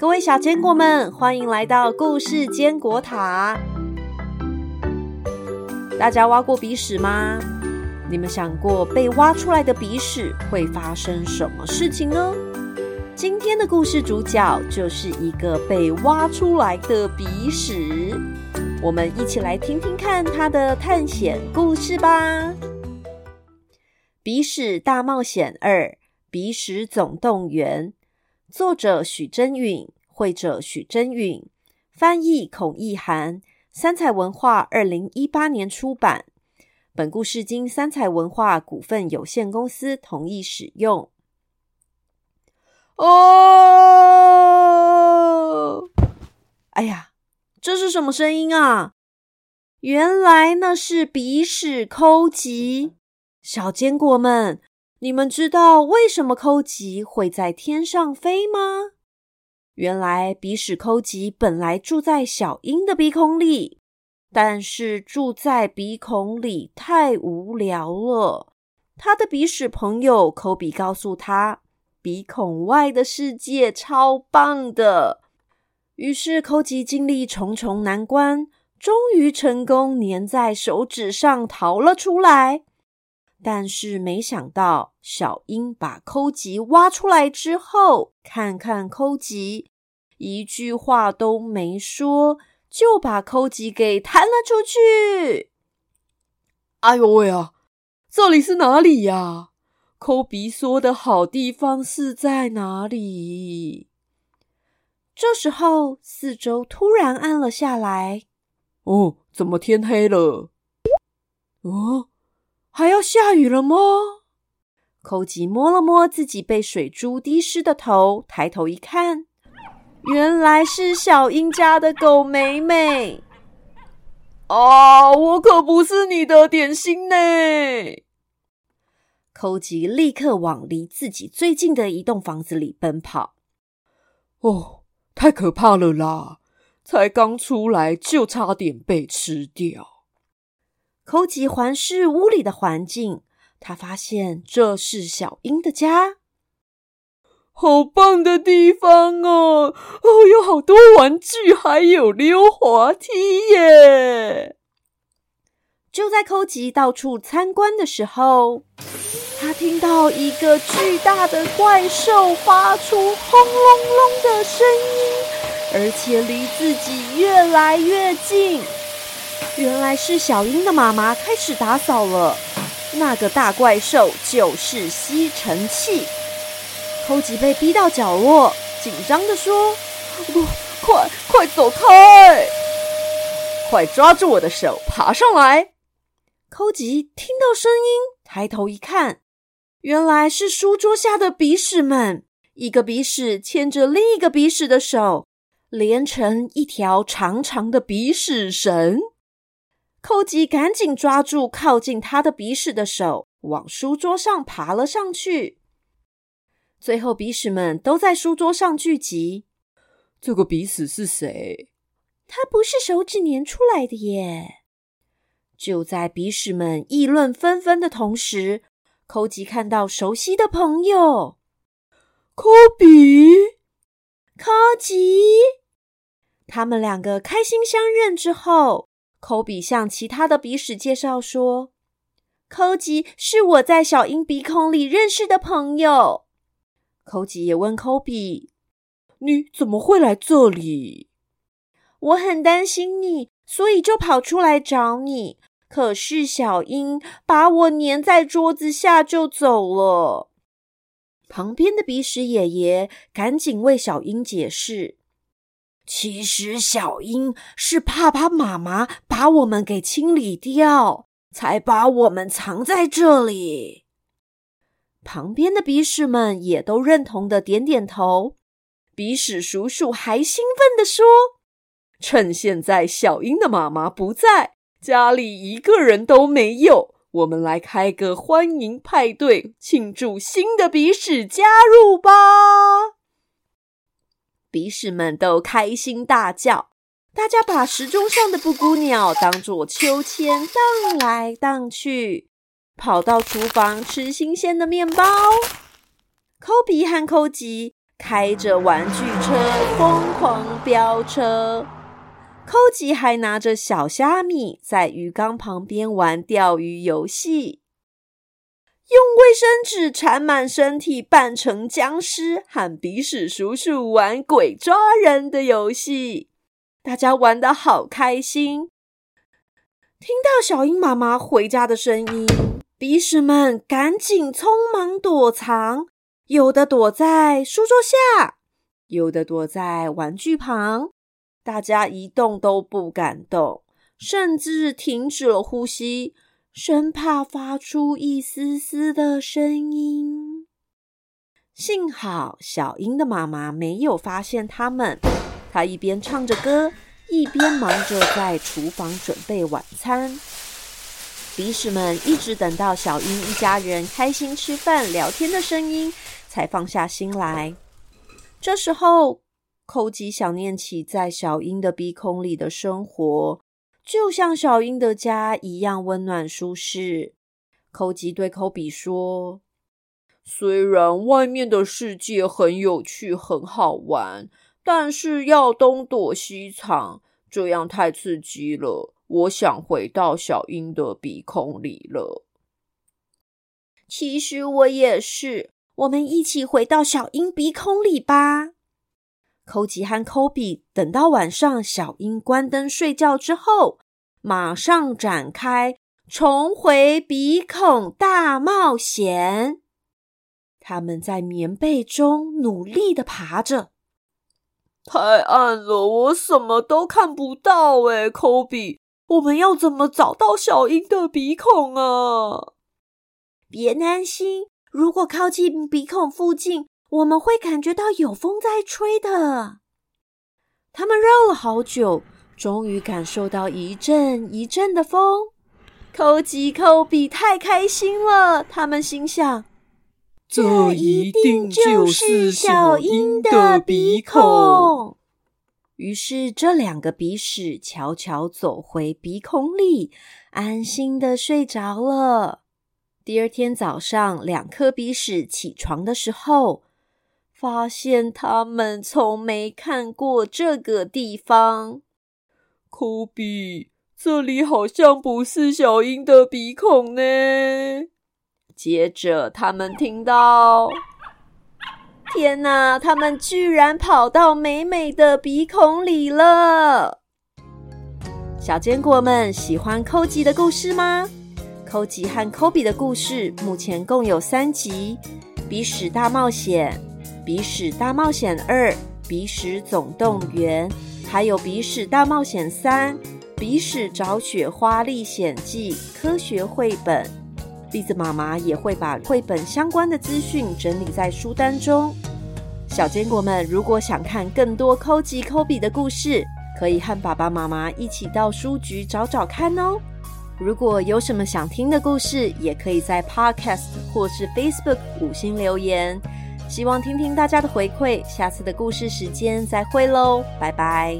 各位小坚果们，欢迎来到故事坚果塔。大家挖过鼻屎吗？你们想过被挖出来的鼻屎会发生什么事情呢？今天的故事主角就是一个被挖出来的鼻屎，我们一起来听听看他的探险故事吧。《鼻屎大冒险二：鼻屎总动员》，作者许真允，绘者许真允，翻译孔奕涵，三彩文化二零一八年出版。本故事经三彩文化股份有限公司同意使用。哦，哎呀，这是什么声音啊？原来那是鼻屎抠集。小坚果们，你们知道为什么抠吉会在天上飞吗？原来鼻屎抠吉本来住在小鹰的鼻孔里。但是住在鼻孔里太无聊了。他的鼻屎朋友抠比告诉他，鼻孔外的世界超棒的。于是抠吉经历重重难关，终于成功粘在手指上逃了出来。但是没想到，小英把抠吉挖出来之后，看看抠吉，一句话都没说。就把抠吉给弹了出去。哎呦喂啊！这里是哪里呀？抠鼻说的好地方是在哪里？这时候，四周突然暗了下来。哦，怎么天黑了？哦，还要下雨了吗？寇吉摸了摸自己被水珠滴湿的头，抬头一看。原来是小英家的狗美美啊！我可不是你的点心呢。寇吉立刻往离自己最近的一栋房子里奔跑。哦，太可怕了啦！才刚出来就差点被吃掉。寇吉环视屋里的环境，他发现这是小英的家。好棒的地方哦！哦，有好多玩具，还有溜滑梯耶！就在抠吉到处参观的时候，他听到一个巨大的怪兽发出轰隆隆的声音，而且离自己越来越近。原来是小英的妈妈开始打扫了。那个大怪兽就是吸尘器。抠吉被逼到角落，紧张的说：“不，快快走开！快抓住我的手，爬上来！”抠吉听到声音，抬头一看，原来是书桌下的鼻屎们，一个鼻屎牵着另一个鼻屎的手，连成一条长长的鼻屎绳。抠吉赶紧抓住靠近他的鼻屎的手，往书桌上爬了上去。最后，鼻屎们都在书桌上聚集。这个鼻屎是谁？他不是手指粘出来的耶！就在鼻屎们议论纷纷的同时，寇吉看到熟悉的朋友——科比、科吉。他们两个开心相认之后，科比向其他的鼻屎介绍说：“科吉是我在小鹰鼻孔里认识的朋友。”寇吉也问科比：“你怎么会来这里？”我很担心你，所以就跑出来找你。可是小鹰把我粘在桌子下就走了。旁边的鼻屎爷爷赶紧为小鹰解释：“其实小鹰是怕把妈妈把我们给清理掉，才把我们藏在这里。”旁边的鼻屎们也都认同的点点头。鼻屎叔叔还兴奋的说：“趁现在小英的妈妈不在，家里一个人都没有，我们来开个欢迎派对，庆祝新的鼻屎加入吧！”鼻屎们都开心大叫，大家把时钟上的布谷鸟当做秋千荡来荡去。跑到厨房吃新鲜的面包。抠鼻和抠吉开着玩具车疯狂飙车。寇吉还拿着小虾米在鱼缸旁边玩钓鱼游戏，用卫生纸缠满身体扮成僵尸，和鼻屎叔叔玩鬼抓人的游戏。大家玩的好开心。听到小英妈妈回家的声音，鼻屎们赶紧匆忙躲藏，有的躲在书桌下，有的躲在玩具旁。大家一动都不敢动，甚至停止了呼吸，生怕发出一丝丝的声音。幸好小英的妈妈没有发现他们。她一边唱着歌，一边忙着在厨房准备晚餐。鼻屎们一直等到小英一家人开心吃饭聊天的声音，才放下心来。这时候，寇吉想念起在小英的鼻孔里的生活，就像小鹰的家一样温暖舒适。寇吉对寇比说：“虽然外面的世界很有趣，很好玩。”但是要东躲西藏，这样太刺激了。我想回到小鹰的鼻孔里了。其实我也是，我们一起回到小鹰鼻孔里吧。寇吉和抠比等到晚上小鹰关灯睡觉之后，马上展开重回鼻孔大冒险。他们在棉被中努力的爬着。太暗了，我什么都看不到哎，科比，我们要怎么找到小鹰的鼻孔啊？别担心，如果靠近鼻孔附近，我们会感觉到有风在吹的。他们绕了好久，终于感受到一阵一阵的风。科吉、扣比太开心了，他们心想。这一定就是小鹰的鼻孔。于是，这两个鼻屎悄悄走回鼻孔里，安心的睡着了。第二天早上，两颗鼻屎起床的时候，发现他们从没看过这个地方。科比，这里好像不是小鹰的鼻孔呢。接着，他们听到，天哪！他们居然跑到美美的鼻孔里了。小坚果们喜欢寇吉的故事吗？寇吉和科比的故事目前共有三集：《鼻屎大冒险》、《鼻屎大冒险二》、《鼻屎总动员》，还有《鼻屎大冒险三》、《鼻屎找雪花历险记》科学绘本。栗子妈妈也会把绘本相关的资讯整理在书单中。小坚果们，如果想看更多抠吉抠比的故事，可以和爸爸妈妈一起到书局找找看哦。如果有什么想听的故事，也可以在 Podcast 或是 Facebook 五星留言。希望听听大家的回馈。下次的故事时间再会喽，拜拜。